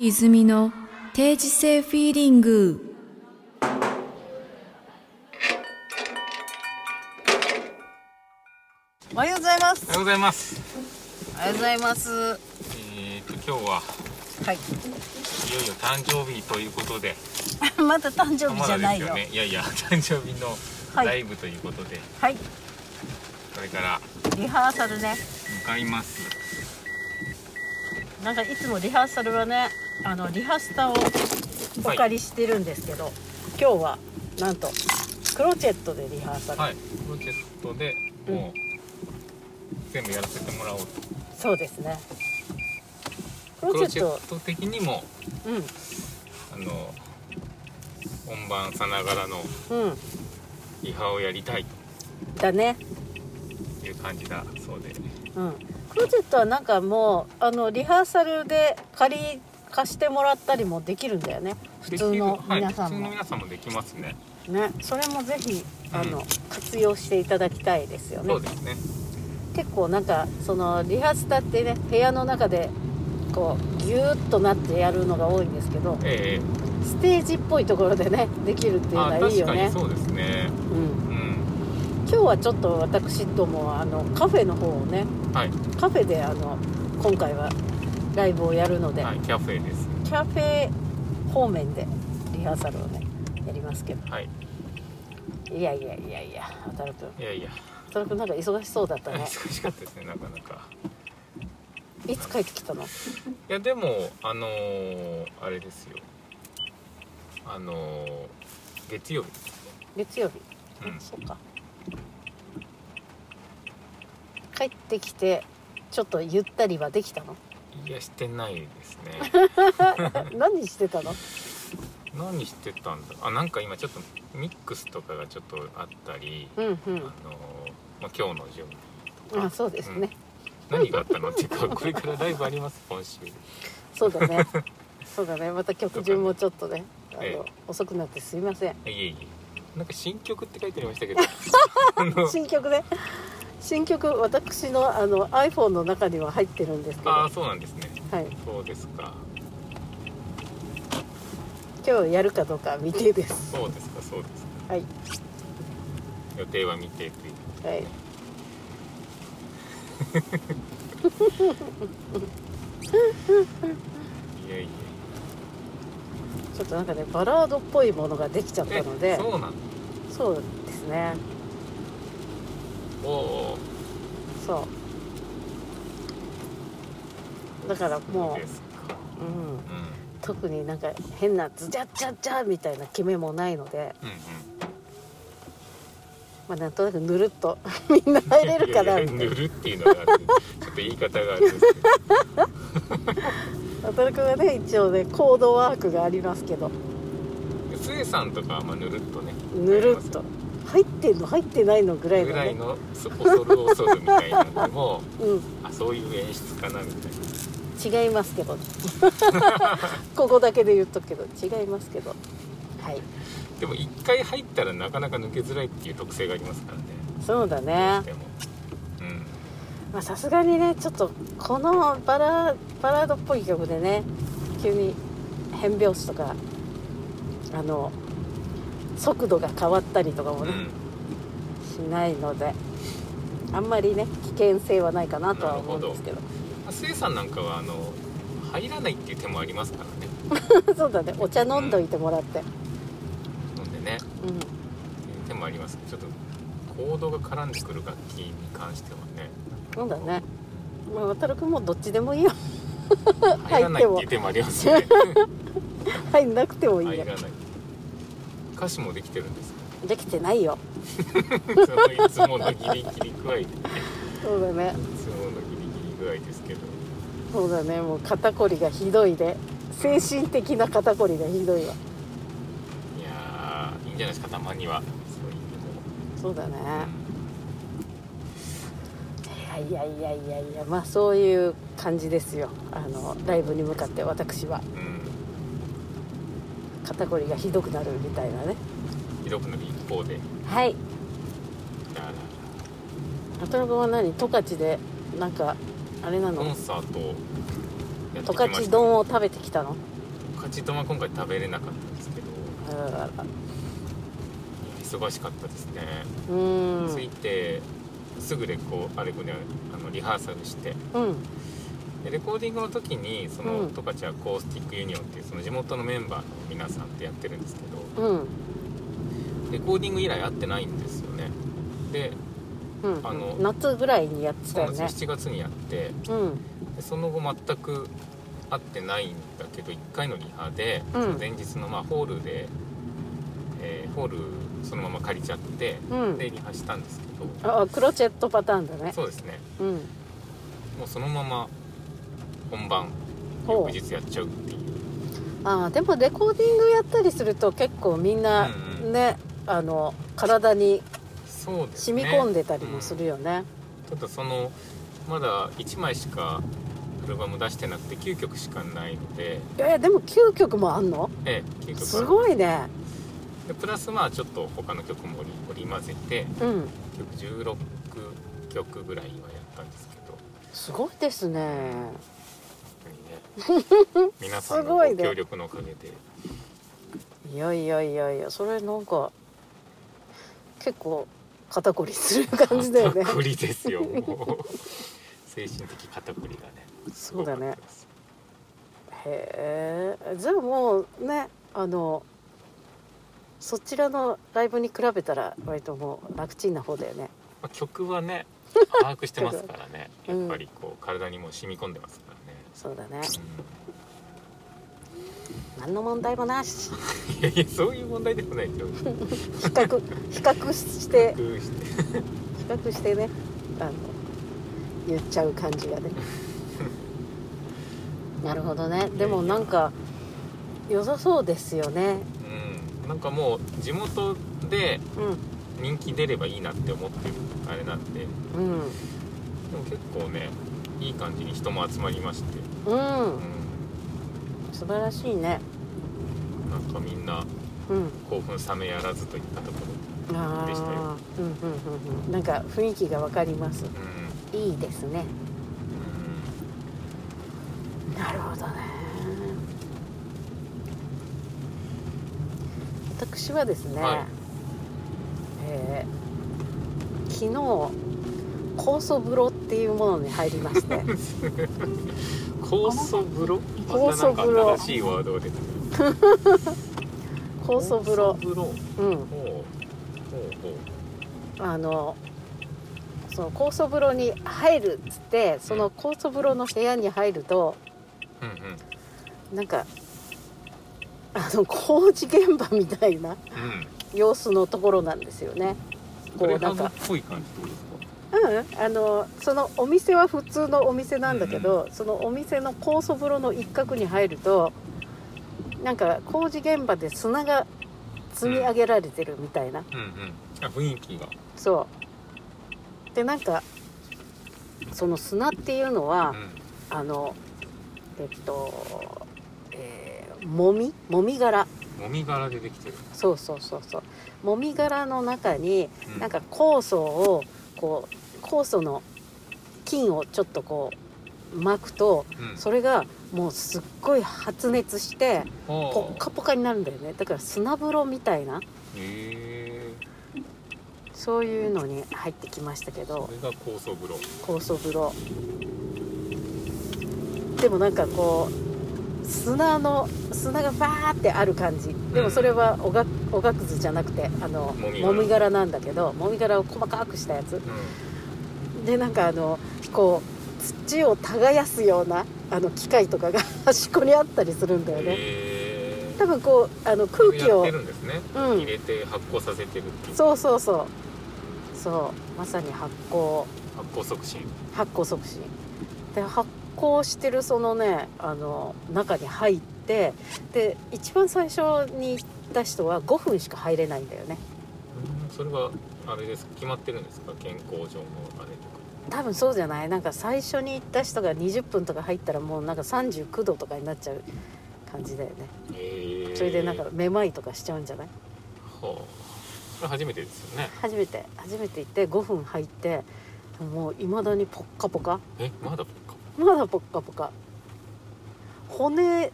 泉の定時性フィーリング。おはようございます。おはようございます。おはようございます。はえーと今日はい。よいよ誕生日ということで、い まだ誕生日じゃないよね。いやいや誕生日のはい。ライブということで、はい。これからリハーサルね。向かいます。なんかいつもリハーサルはねあのリハスタをお借りしてるんですけど、今日はなんとクロチェットでリハーサル、はい。プロジェクトでもう、全部やらせてもらおうと。そうですねクプロロチェット的にもうんあの本番さながらのうんリハをやりたいだねという感じだそうで。うんクロチェットはなんかもうあのリハーサルで借り貸してもらったりもできるんだよね普通の皆さんも、はい、普通の皆さんもできますね。ねそれもぜひあの、うん活用していただきたいですよねそうですね。結構なんかそのリハースタってね部屋の中でこうギューッとなってやるのが多いんですけどえステージっぽいところでねできるっていうのはいいよね確かにそうですね。うん、うん。今日はちょっと私どもはあのカフェの方をねはい。カフェであの今回はライブをやるので、はい、キャフェです。キャフェ方面でリハーサルをねやりますけどはい。いやいやいやいや渡くんいやいや、渡くんなんか忙しそうだったね忙しかったですね、なかなか。いつ帰ってきたの？いや、でも、あのーあれですよ。あのー月曜日。月曜日？うん。そうか帰ってきてちょっとゆったりはできたの？いや、してないですね。何してたの？何してたんだ？あ、なんか今ちょっとミックスとかがちょっとあったり、うんうあんのーまあ、今日の準備とか。あそうですね、何があったのっていうか、これからライブあります、今週。そうだね。そうだね。また曲順もちょっとねあの、ええ。遅くなってすいません。いえいえ。なんか新曲って書いてありましたけど。あの新曲ね新曲私のあの iPhone の中には入ってるんですけどああ、はそうなんですね。いそうですか。今日やるかどうかは未定ですそうですか、そうですか。はい予定は未定という。はいいやいや。ちょっとなんかねバラードっぽいものができちゃったえのでそうなんそうですねおおそう。だからもう、うん、うん。特になんか変なズジャッジャッジャーみたいな決めもないので、うんうんまあ、なんとなくぬるっとみんな入れるかないやいや塗るっていうのがちょっと言い方があるんですけ渡君はね一応ねコードワークがありますけどどスエさんとかはまあぬるっとねぬるっと入ってんの入ってないのぐらいのね。ぐらいのそ恐る恐るみたいなのでもうん。あそういう演出かなみたいな。違いますけど。ここだけで言っとくけど違いますけど。はい。でも一回入ったらなかなか抜けづらいっていう特性がありますからね。そうだね。さすがにねちょっとこのバラバラードっぽい曲でね急に変拍子とかあの速度が変わったりとかもね、うん。しないのであんまりね危険性はないかなとは思うんですけど。スエさんなんかはあの入らないっていう手もありますからね。そうだね。お茶飲んどいてもらって。飲んでね。うん。っていう手もあります。ちょっとコードが絡んでくる楽器に関してはね。そうだね。まあ渡君もどっちでもいいよ。入らないっていう手もありますよね。入んなくてもいいよ。入らない歌詞もできてるんですか？できてないよ。いつものギリギリ具合でいそうだね。つものギリギリ具合ですけど。そうだね。もう肩こりがひどいで精神的な肩こりがひどいわ。いやーいいんじゃないですかたまには。そうだね。のも、いやいやいやいやいやまあそういう感じですよ。あのライブに向かって私は。うん、うん、肩こりがひどくなるみたいなね。ひどくなる一方で。はい。渡辺君は何？十勝でなんかあれなコンサートやって十きました。勝丼を食べてきたの？十勝丼は今回食べれなかったんですけど。あら忙しかったですね、うーん。着いてすぐレコあれこれあのリハーサルして。うん。でレコーディングの時にそのうん。十勝アコースティックユニオンっていうその地元のメンバーの皆さんでやってるんですけどうん。レコーディング以来会ってないんですよね。でうん。あの夏ぐらいにやってたよね。です。よ7月にやってうん。でその後全く会ってないんだけど1回のリハで、うん。その前日のまあホールで、えーホールそのまま借りちゃって、うん。でリハしたんですけど。あクロチェットパターンだね。そうですね。うん。もうそのまま本番翌日やっちゃうっていう。あーでもレコーディングやったりすると結構みんなうんうん。ね、あの体に染み込んでたりもするよね。ただそのまだ1枚しかアルバム出してなくて9曲しかないので。えーでも9曲もあんの？ええ9曲すごいね。でプラスまあちょっと他の曲も織り交ぜてうん。結局16曲ぐらいはやったんですけど。すごいですね 皆さんのすご協力のおかげで。いやいやいやいやそれなんか結構肩こりする感じだよね。肩こりですよもう。精神的肩こりがね。そうだね。へえ。じゃあもうねあのそちらのライブに比べたら割ともう楽ちんな方だよね。まあ、曲はね 把握してますからね。うんやっぱりこう体にもう染み込んでますからね、そうだね。う何の問題もなし。ん、いやいやそういう問題でもないけど。比比較比較して。較して。比較してね。あの言っちゃう感じがね。なるほどね。でもなんか良さそうですよね。うん。なんかもう地元でう人気出ればいいなって思ってるあれなんで。でん。も結構ねいい感じに人も集まりまして、うん。うんうん、素晴らしいね。なんかみんなうん。興奮冷めやらずといったとこあでしたよ。あうんうんうんうん。なんか雰囲気がわかります。ろうん、いいですね。なるほどね。私はですね、はい。えー昨日酵素風呂っていうものに入りまして。うん、酵素風呂。酵素風呂しいワードが出てくる酵素風呂。うん。あのその酵素風呂に入るっつってその酵素風呂の部屋に入るとううんうん。なんかあの工事現場みたいなうん。様子のところなんですよね。こうなんか。ぽい感じってこと？ですかうん、あのそのお店は普通のお店なんだけど、そのお店の酵素風呂の一角に入るとなんか工事現場で砂が積み上げられてるみたいな、うんうん。あ雰囲気が。そう。でなんかその砂っていうのは、うん。あのえっと、えー、もみ？もみ殻。もみ殻でできてる。そうそうそうそう。もみ殻の中にうん。なんか酵素をこう酵素の菌をちょっとこう巻くとうん。それがもうすっごい発熱してポッカポカになるんだよね。だから砂風呂みたいな。そういうのに入ってきましたけそどれが酵素風呂。酵素風呂。でもなんかこう砂の砂がバーってある感じ。でもそれはおがおがくずじゃなくてあのもみ殻。なんだけどもみ殻を細かくしたやつ。うでなんかあのこう土を耕すようなあの機械とかが 端っこにあったりするんだよんね。へ多分こうあの空気を入れて発酵させてるっていう。そうそうそう。そう。まさに発酵。発酵促進。発酵促進。で発酵してるそのねあの中に入ってで一番最初に行った人は5分しか入れないんだよね。うんそれはあれです決まってるんですか？健康上のあれとか。多分そうじゃない？なんか最初に行った人が20分とか入ったらもうなんか39度とかになっちゃう感じだよね。へえ。それでなんかめまいとかしちゃうんじゃない？はあ。初めてですよね。初めて。初めて行って5分入ってもういまだにポッカポカ。えまだかまだポッカポカ。骨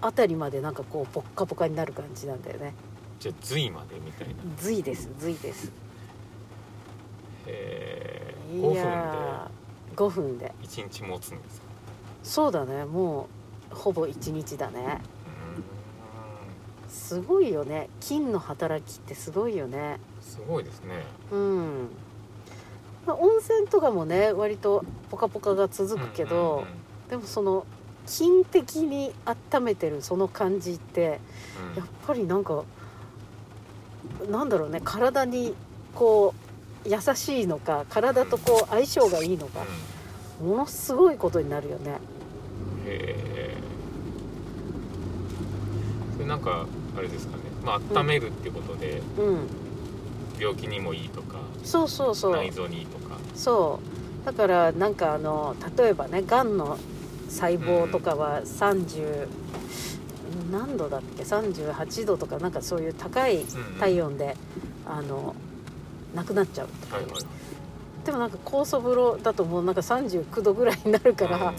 あたりまでなんかこうポッカポカになる感じなんだよね。じゃあ髄までみたいな。髄です髄です。えー、い5分で？やー5分で。1日持つんですか？そうだね。もうほぼ1日だね。うすごいよね。菌の働きってすごいよね。すごいですね。うん、まあ、温泉とかもね割とポカポカが続くけど、うんうんでもその菌的に温めてるその感じってうん。やっぱりなんかなんだろうね体にこう優しいのか体とこう相性がいいのかうん。ものすごいことになるよね。へえそれなんかあれですかね。まあ温めるっていうことで。うん病気にもいいとかそうそうそう。内臓にいいとか。そう。だからなんかあの例えばねがんの細胞とかは30、何度だっけ？38度とかなんかそういう高い体温で、あのなくなっちゃうとか、はいはいでもなんか酵素風呂だともうなんか39度ぐらいになるから、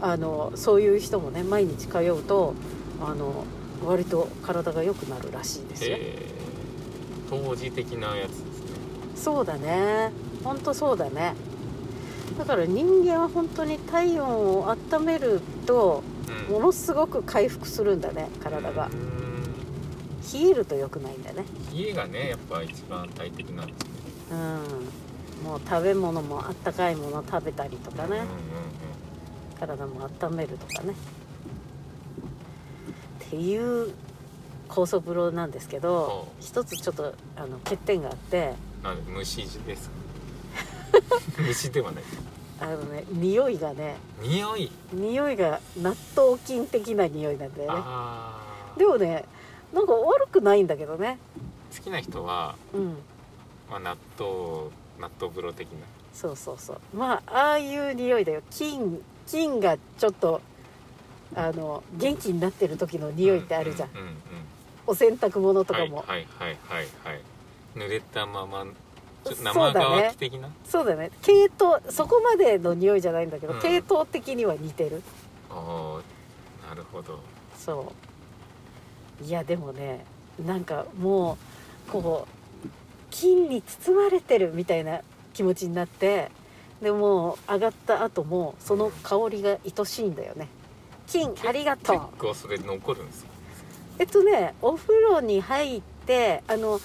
あのそういう人もね毎日通うとあの割と体が良くなるらしいですよ、えー、当時的なやつですね。そうだね。ほんとそうだね。だから人間は本当に体温を温めるとうん。ものすごく回復するんだね体が。うん。冷えると良くないんだね。冷えがねやっぱ一番大敵なんですね。うん。もう食べ物もあったかいもの食べたりとかね。うんうん。体も温めるとかね。っていう酵素風呂なんですけどほ一つちょっとあの欠点があって。うんなんで虫ですか？虫ではない。あのね匂いがね匂い？匂いが納豆菌的な匂いなんだよね。でもねなんか悪くないんだけどね。好きな人は、うん。まあ、納豆納豆風呂的な。そうそうそう。まあああいう匂いだよ。菌菌がちょっとあの元気になってる時の匂いってあるじゃん、うんうんうんお洗濯物とかも、はいはいはいはい。はい濡れたまま生だね。乾き的な、そうだね。系統そこまでの匂いじゃないんだけど、うん。系統的には似てる。ああなるほど。そう。いやでもねなんかもうこう菌に包まれてるみたいな気持ちになってでもう上がった後もその香りが愛しいんだよね。菌ありがとう。結構それ残るんですよえっとねお風呂に入ってあの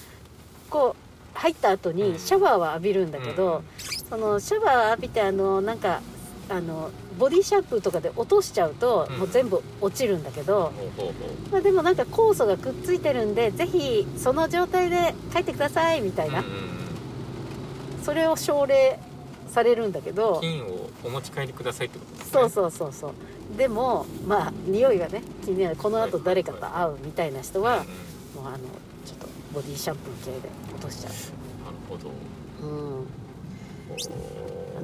こう入った後にシャワーは浴びるんだけど、そのシャワー浴びてあのなんかあのボディシャンプーとかで落としちゃうと、うん。もう全部落ちるんだけど、ほうほうほまあ、でもなんか酵素がくっついてるんでぜひその状態で帰ってくださいみたいな、ううんうん。それを奨励されるんだけうんど菌をお持ち帰りくださいってことですね。そうそうそうそうでもまあ匂いがね気になる。この後誰かと会うみたいな人は、うんうんもうあのちょっとボディシャンプー系で落としちゃなるほど。ううん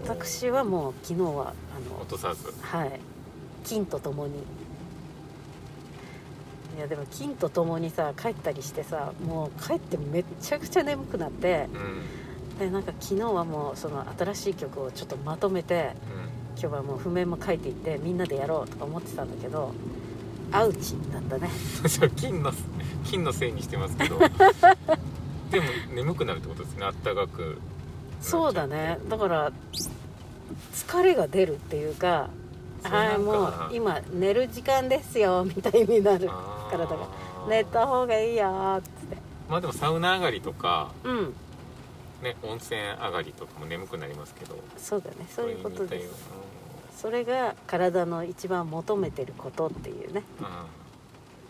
私はもう昨日はあ落とさず。のはい。金とともに。いやでも金とともにさ帰ったりしてさもう帰ってめっちゃくちゃ眠くなってうん。でなんか昨日はもうその新しい曲をちょっとまとめて今日はもう譜面も書いていってみんなでやろうとか思ってたんだけどアウチだったね。うんじゃあ菌の菌のせいにしてますけど。でも眠くなるってことですね。あったかく。そうだね。だから疲れが出るっていうかはいもう今寝る時間ですよみたいになる体が寝た方がいいよーっつって。まあでもサウナ上がりとかうんね温泉上がりとかも眠くなりますけど。そうだね。そういうことです。れに似たよそれが体の一番求めてることっていうね。うん。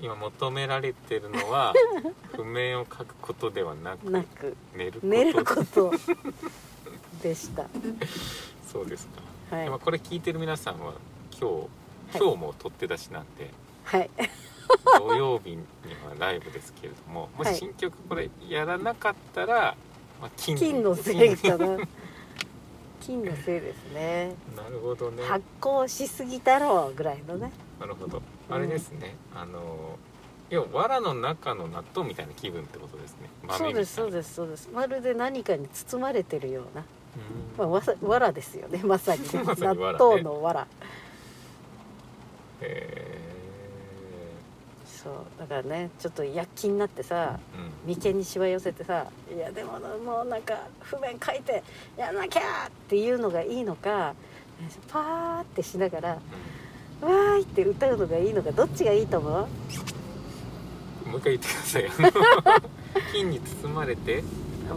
今求められてるのは 譜面を書くことではなくなく。寝ること。寝ること。でした。そうですか、はい。これ聞いてる皆さんは今はい。日今日も撮って出しなんで、はい。土曜日にはライブですけれどももはい。し新曲これやらなかったら、まあ、金金のせいかな。金のせいですね。なるほどね。発酵しすぎだろうぐらいのね。なるほど。あれですね、あの要は藁の中の納豆みたいな気分ってことですね。そうですそうすですそうです。まるで何かに包まれてるような、うん。まあ、わさ藁ですよねまさに。ね。納豆の藁。えそうだからねちょっと躍起になってさうん眉間にしわ寄せてさ「いやでももうなんか譜面書いてやんなきゃ!」っていうのがいいのかパーってしながら「わーい!」って歌うのがいいのかどっちがいいと思う？もう一回言ってください 金に包まれて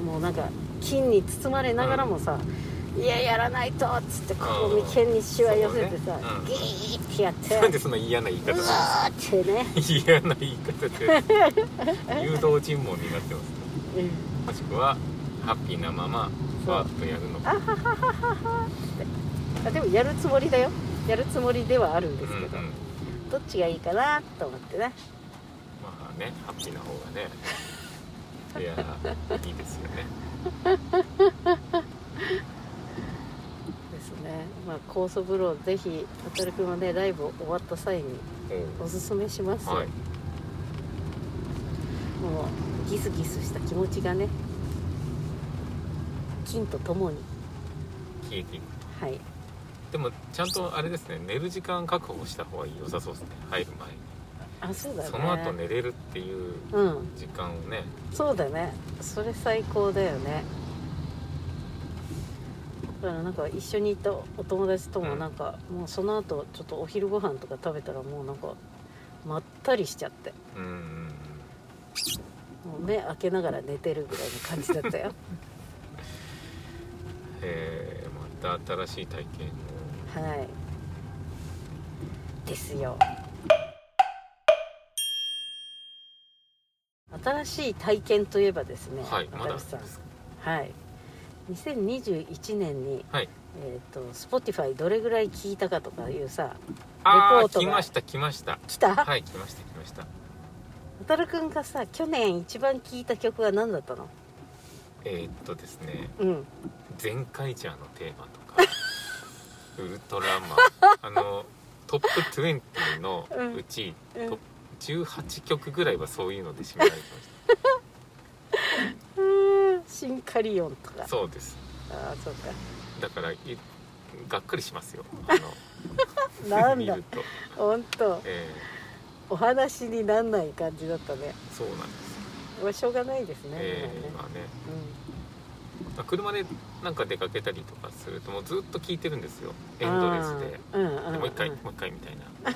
もうなんか金に包まれながらもさ「いややらないと」っつってこううん眉間にしわ寄せてさ、そうね。うん。ギーってやって。なんでそんな嫌な言いう方わするんーってね、嫌な言い方で誘導尋問になってますうん。もしくはハッピーなままバーッとやるのか。あはははははっでもやるつもりだよ。やるつもりではあるんですけど、うんうん。どっちがいいかなと思ってね。まあねハッピーな方がね。いやいいですよねまあ酵素風呂ぜひ渡るくんはねライブ終わった際におおすすめしますよ、はい。もうギスギスした気持ちがね金とともに。消えていくはい。でもちゃんとあれですね寝る時間確保した方が良さそうですね。入るあそうだね。前にその後寝れるっていううん。時間をね。そうだね。それ最高だよね。だからなんか一緒にいたお友達ともうん。なんか、もうその後ちょっとお昼ご飯とか食べたらもうなんかまったりしちゃって。うんもう目開けながら寝てるぐらいの感じだったよ。えー、また新しい体験を。はい。ですよ。新しい体験といえばですね、はいさん。はい2021年に、はい。えっ、と Spotify どれぐらい聞いたかとかいうさああレポートが来ました来ました。来た、はい来ました来ました。渡るくんがさ去年一番聴いた曲は何だったの？えー、っとですね。うん。全カイジャーのテーマとか。ウルトラマン。あのトップ20のうち、うん。トップ18曲ぐらいはそういうので締められてましうんシンカリオンとか。たそうです。ああそうか。だからいがっかりしますよ。あ なんだ。本当。えお話になんない感じだったね。ーそうなんです。まあしょうがないですね、えーもうね。まあね、まあ車でなんか出かけたりとかするともうずっと聴いてるんですよ。エンドレスで。うんうんうん。でもう一回もう一回みたいな。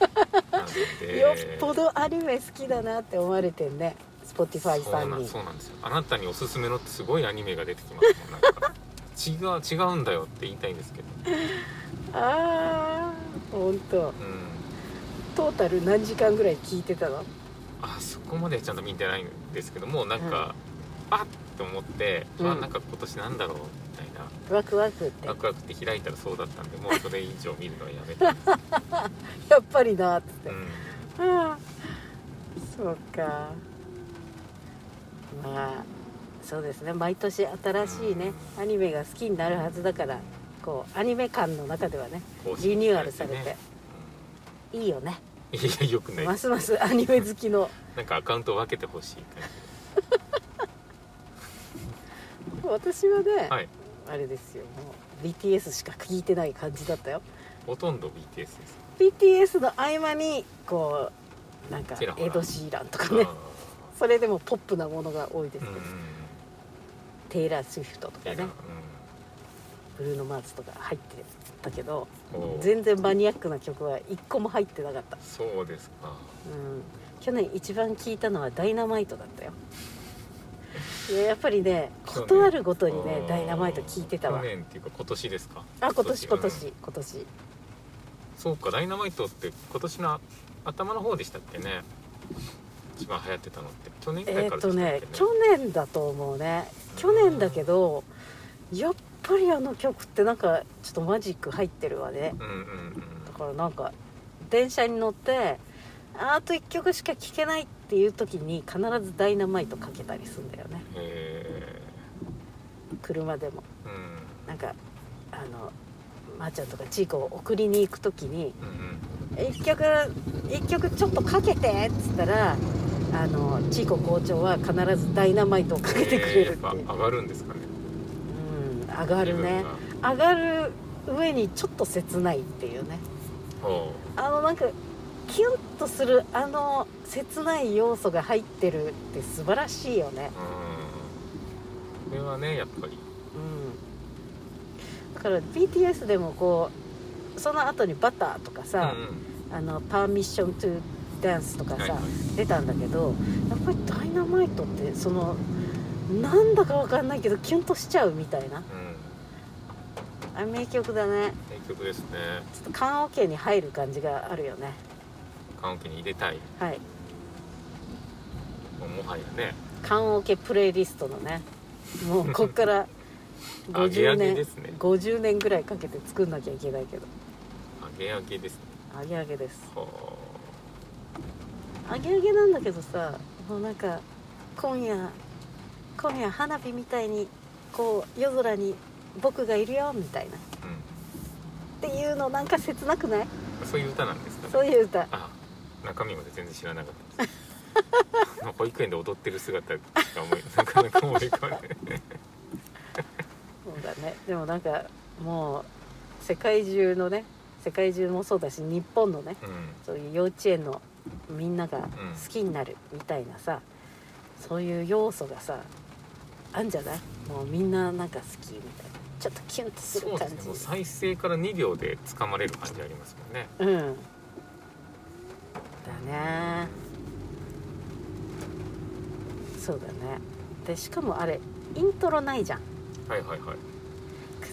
よっぽどアニメ好きだなって思われてんね Spotify そうなんさんに。そうなんですよ。あなたにおすすめのってすごいアニメが出てきますもん。なんか違う違うんだよって言いたいんですけど。ああ本当うん。トータル何時間ぐらい聞いてたの？あそこまではちゃんと見てないんですけどもなんか、あっって思って、うん。あなんか今年なんだろうみたいな。ワクワクって。ワクワクって開いたらそうだったんでもうそれ以上見るのはやめたんです、やっぱりなっつって、うん、ああそうかまあそうですね。毎年新しいねアニメが好きになるはずだからこうアニメ館の中ではねリニューアルされて。ね。いいよね。うんいやよくない。ますますアニメ好きの。なんかアカウントを分けてほしい感 私はね、じはい。あれですよ。もう BTS しか聞いてない感じだったよ。ほとんど BTS です。BTS の合間にこうなんかエド・シーランとかねそれでもポップなものが多いですけど、うんうん。テイラー・スウィフトとかうん。ねブルーノ・マーズとか入ってたけど全然マニアックな曲は一個も入ってなかった、そうですか。うん、去年一番聴いたのは「ダイナマイト」だったよ。いややっぱりね去年。ことあるごとにねダイナマイト聴いてたわ。去年っていうか今年ですか？あ今年今うん年今年。そうかダイナマイトって今年の頭の方でしたっけね？一番流行ってたのって去年ぐらいえっ、からでしたっけ、とねね去年だと思うね。去年だけどやっぱりあの曲ってなんかちょっとマジック入ってるわね。うんうんうん。だからなんか電車に乗ってああと1曲しか聴けないっていう時に必ず「ダイナマイト」かけたりするんだよね。へ車でも。えうん。なんかあのまー、ちゃんとかちいこを送りに行く時にうんうん。1曲一曲ちょっとかけてっつったらあのちいこ校長は必ず「ダイナマイト」をかけてくれるってえーやっぱ上がるんですかね。うん上がるね。上がる上にちょっと切ないっていうね。あのなんかキュンとするあの切ない要素が入ってるって素晴らしいよね。うん。これはねやっぱりから BTS でもこうその後に「バター」とかさ「あのパーミッション・トゥ・ダンス」とかさ、はいはい。出たんだけどやっぱり「ダイナマイト」ってそのなんだかわかんないけどキュンとしちゃうみたいな。うん、あれ名曲だね。名曲ですね。ちょっと棺桶に入る感じがあるよね。棺桶に入れたい。はい。もはやね。棺桶プレイリストのね。もうこっから揚げ揚50年げですね。50年ぐらいかけて作んなきゃいけないけど。揚げ揚げですね。揚げ揚げです。は揚げ揚げなんだけどさもうなんか今夜今夜花火みたいにこう夜空に僕がいるよみたいな。っあていうのなんか切なくない？うんそういう歌なんですか？ねそういう歌。あ中身まで全然知らなかった。です保育園で踊ってる姿が思いなかなか思い浮かばない。そうだね。でもなんかもう世界中のね世界中もそうだし日本のねうん。そういう幼稚園のみんなが好きになるみたいなさ、そういう要素がさあんじゃない？もうみんななんか好きみたいな。ちょっとキュンとする感じ。ね。もう再生から2秒で掴まれる感じありますもんね。うん。だね。そうだね。でしかもあれイントロないじゃん。はいはいはい「く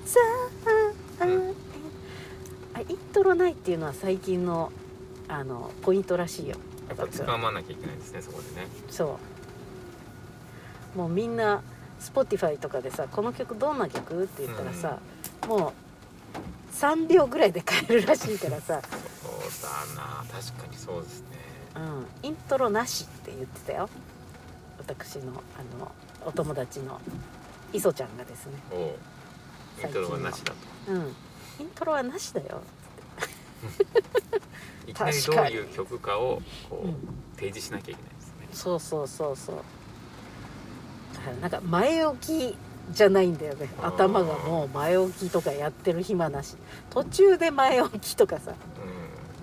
さあうんあイントロないっていうのは最近のあのポイントらしいよ。やっぱ掴まなきゃいけないですねそこでね。そう。もうみんな Spotify とかでさ「この曲どんな曲?」って言ったらさ、もう3秒ぐらいで変えるらしいからさ、そうだな。確かにそうですね。うん、イントロなしって言ってたよ。私のあのお友達の磯ちゃんがですねイントロはなしだと。うん。イントロはなしだよ。いきなりどういう曲かをこう、うん提示しなきゃいけないですね。そうそうそうそう。だからなんか前置きじゃないんだよね。頭がもう前置きとかやってる暇なし。途中で前置きとかさ。う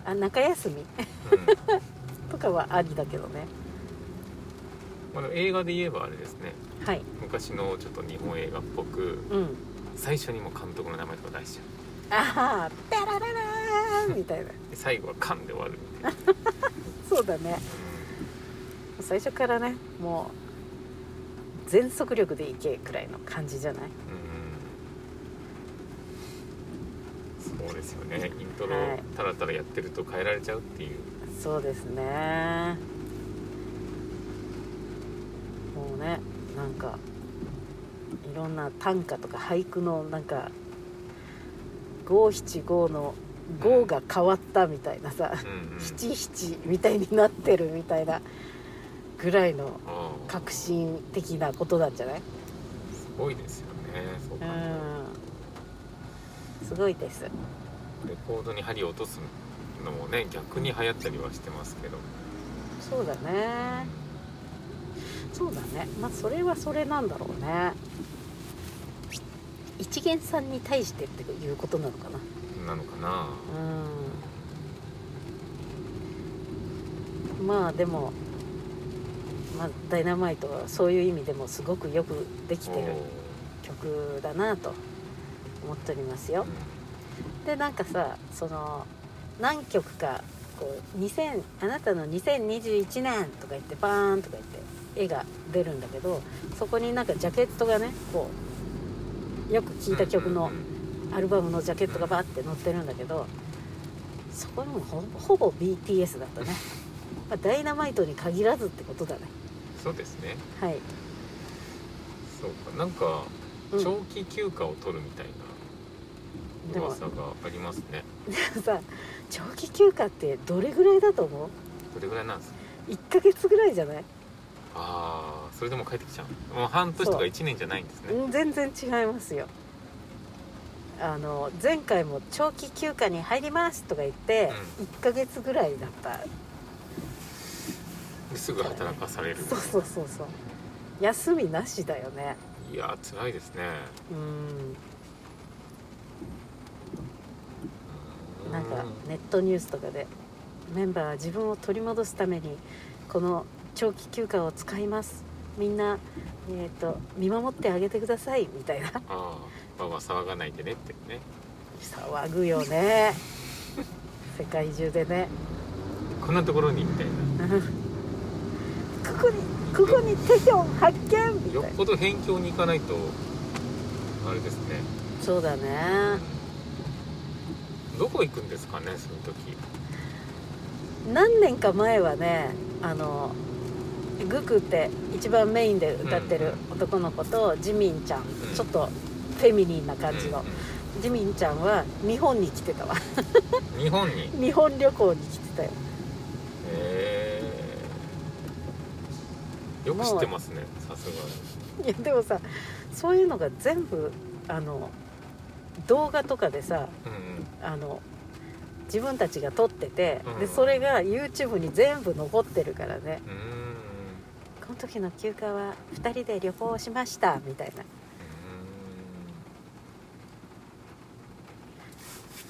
あ中休み。とかはありだけどね。まあ、映画で言えばあれですね。はい。昔のちょっと日本映画っぽくうん最初にもう監督の名前とか出しちゃうああペラララーンみたいな。で最後は「カン」で終わるみたいな、そうだね。最初からねもう全速力でいけくらいの感じじゃない？うん。そうですよね。イントロはい。ただただやってると変えられちゃうっていう。そうですね。もうねなんかいろんな短歌とか俳句のなんか五七五の五が変わったみたいなさうんうん。七七みたいになってるみたいなぐらいの革新的なことなんじゃない？すごいですよねそうう考すごいです。とレコードに針を落とすのもね逆に流行ったりはしてますけど。そうだねそうだね。まあそれはそれなんだろうね。一元さんに対してっていうことなのかな。なのかな。うん。まあでも、まあ、ダイナマイトはそういう意味でもすごくよくできてる曲だなと思っておりますよ。でなんかさその何曲かこう2000あなたの2021年とか言ってバーンとか言って絵が出るんだけどそこになんかジャケットがねこうよく聴いた曲のうんうんうんアルバムのジャケットがバーって載ってるんだけどそこにもほほぼ BTS だったね、まあ、ダイナマイトに限らずってことだね。そうですね。はい、そうか。なんかうん、長期休暇を取るみたいでもな噂がありますね。さ長期休暇ってどれぐらいだと思う？どれぐらいなんですか？1ヶ月ぐらいじゃない？ああそれでも帰ってきちゃう。もう半年とかそう。1年じゃないんですね。うん全然違いますよ。あの前回も長期休暇に入りますとか言って、1ヶ月ぐらいだった。ですぐ働かされる。そうそうそうそう。休みなしだよね。いやー辛いですね。うん。なんかネットニュースとかでメンバーは自分を取り戻すためにこの長期休暇を使います。みんな、えー、と見守ってあげてください。みたいな。ああまあまあ騒がないでねってね。騒ぐよね。世界中でね。こんなところにみたいな。う んここにここにテヒョン発見！みたいな。よっぽど辺境に行かないとあれですね。そうだね。どこ行くんですかねその時。何年か前はねあのグクって一番メインで歌ってる男の子とジミンちゃん、ん。ちょっとフェミニンな感じの。うん、ジミンちゃんは日本に来てたわ。うん日本に？へ 日本旅行に来てたよ。えよく知ってますね。さすがに。いやでもさそういうのが全部あの動画とかでさうんうん。あの自分たちが撮ってて、うんでそれが YouTube に全部残ってるからね。うーん時の休暇は2人で旅行しましたみたいな。い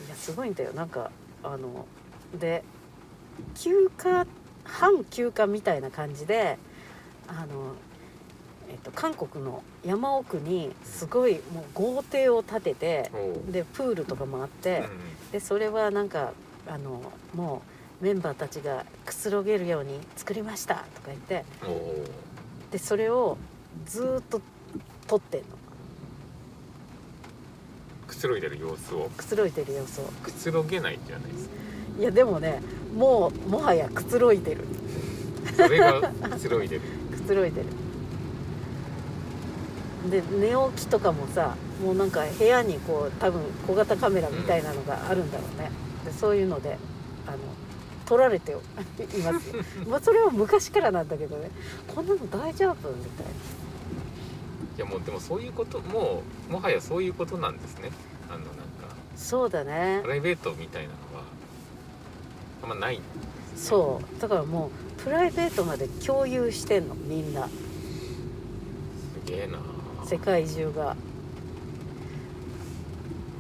やすごいんだよ。なんかあので休暇半休暇みたいな感じであの、えっと、韓国の山奥にすごいもう豪邸を建ててでプールとかもあってうん。でそれはなんかあのもうメンバーたちがくつろげるように作りましたとか言ってでそれをずーっと撮ってんの。くつろいでる様子を。くつろいでる様子を。くつろげないじゃないですか？いやでもねもうもはやくつろいでる。それがくつろいでる。くつろいでる。で寝起きとかもさもうなんか部屋にこう多分小型カメラみたいなのがあるんだろうね。でそういうのであの撮られていますよ。まあそれは昔からなんだけどね。こんなの大丈夫？みたいな。いやもうでもそういうこともうもはやそういうことなんですね。あのなんかそうだね。プライベートみたいなのはあんまないそう。だからもうプライベートまで共有してんの。みんな。すげえな。世界中が。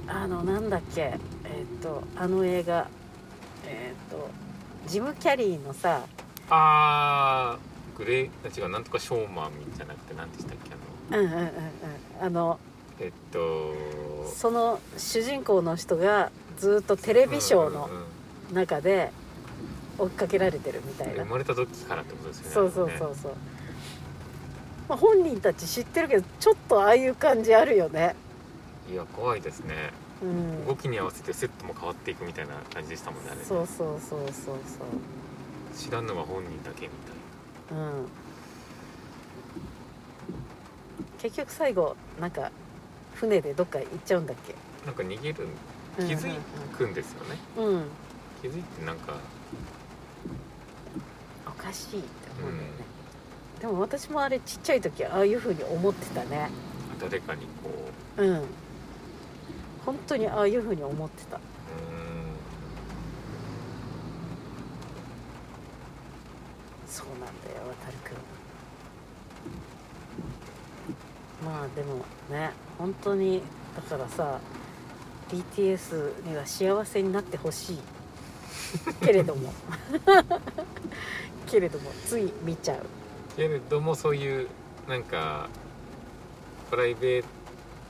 あのなんだっけ。えっ、とあの映画。えっ、とジム・キャリーのさあーグレー違うなんとかショーマンじゃなくて何でしたっけあの。うんうんうんうん。あのえっと。その主人公の人がずっとテレビショーのうんうんうん。中で追っかけられてるみたいな。生まれた時からってことですよねそうそうそうそう、まあ、本人たち知ってるけどちょっとああいう感じあるよね。いや怖いですね。うん動きに合わせてセットも変わっていくみたいな感じでしたもんねあれね。そうそうそうそうそう。知らんのは本人だけみたいうん。結局最後なんか船でどっか行っちゃうんだっけ？ななんか逃げるうん気づくんですよね、うん、うん、気づいてなんかおかしいって思うんだよね、でも私もあれちっちゃい時ああいう風に思ってたね。誰かにこううん本当にああいう風に思ってた。そうなんだよ渡るくんまあでもね本当にだからさ BTS には幸せになってほしい。けれども。けれどもつい見ちゃう。けれどもそういうなんかプライベー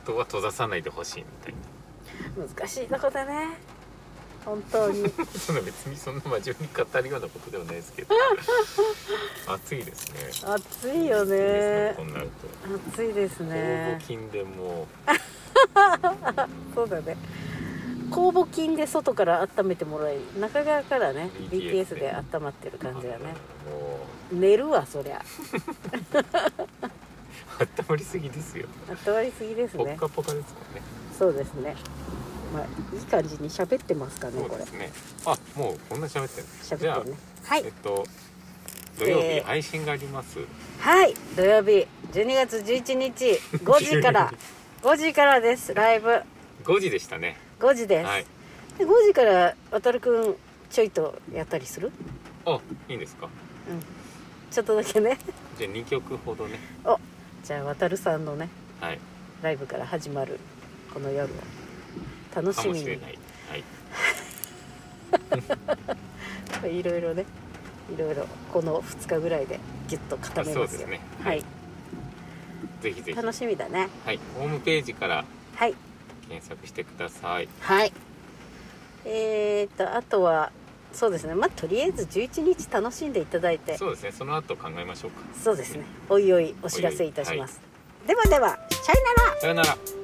トは閉ざさないでほしいみたいな。難しいとこだね。本当に。そんな別にそんな真面目に語るようなことではないですけど。暑いですね。暑いよ暑いですねこうなると。暑いです酵ね母菌でも。そうだね。酵母菌で外から温めてもらい中側からね BTS で。温まってる感じだね。も寝るわそりゃ。う 温まりすぎですよ。温まりすぎですね。ポッカポカですもんね。そうですねまあいい感じに喋ってますかねこれそうですね。あもうこんな喋ってるじゃあ喋ってるね。はい。えっと土曜えー。日配信があります、はい土曜日12月11日5時から 5時からですライブ。5時でしたね。5時です、はい。で5時から渡るくんちょいとやったりする？あいいんですか？うん。ちょっとだけね。じゃあ2曲ほどね。おじゃあ渡るさんのねはい。ライブから始まるこの夜を楽かしみに。はい。いろいろねいろいろこの2日ぐらいでギュッと固めますよ。すね。ははい。いぜひぜひ。楽しみだね。はい。ホームページからはい。検索してください。はい。えー、とあとはそうですね。まあとりあえず11日楽しんでいただいて。そうですね。その後考えましょうか。そうですね。おいおいお知らせいたします、ではではさよなら。さよなら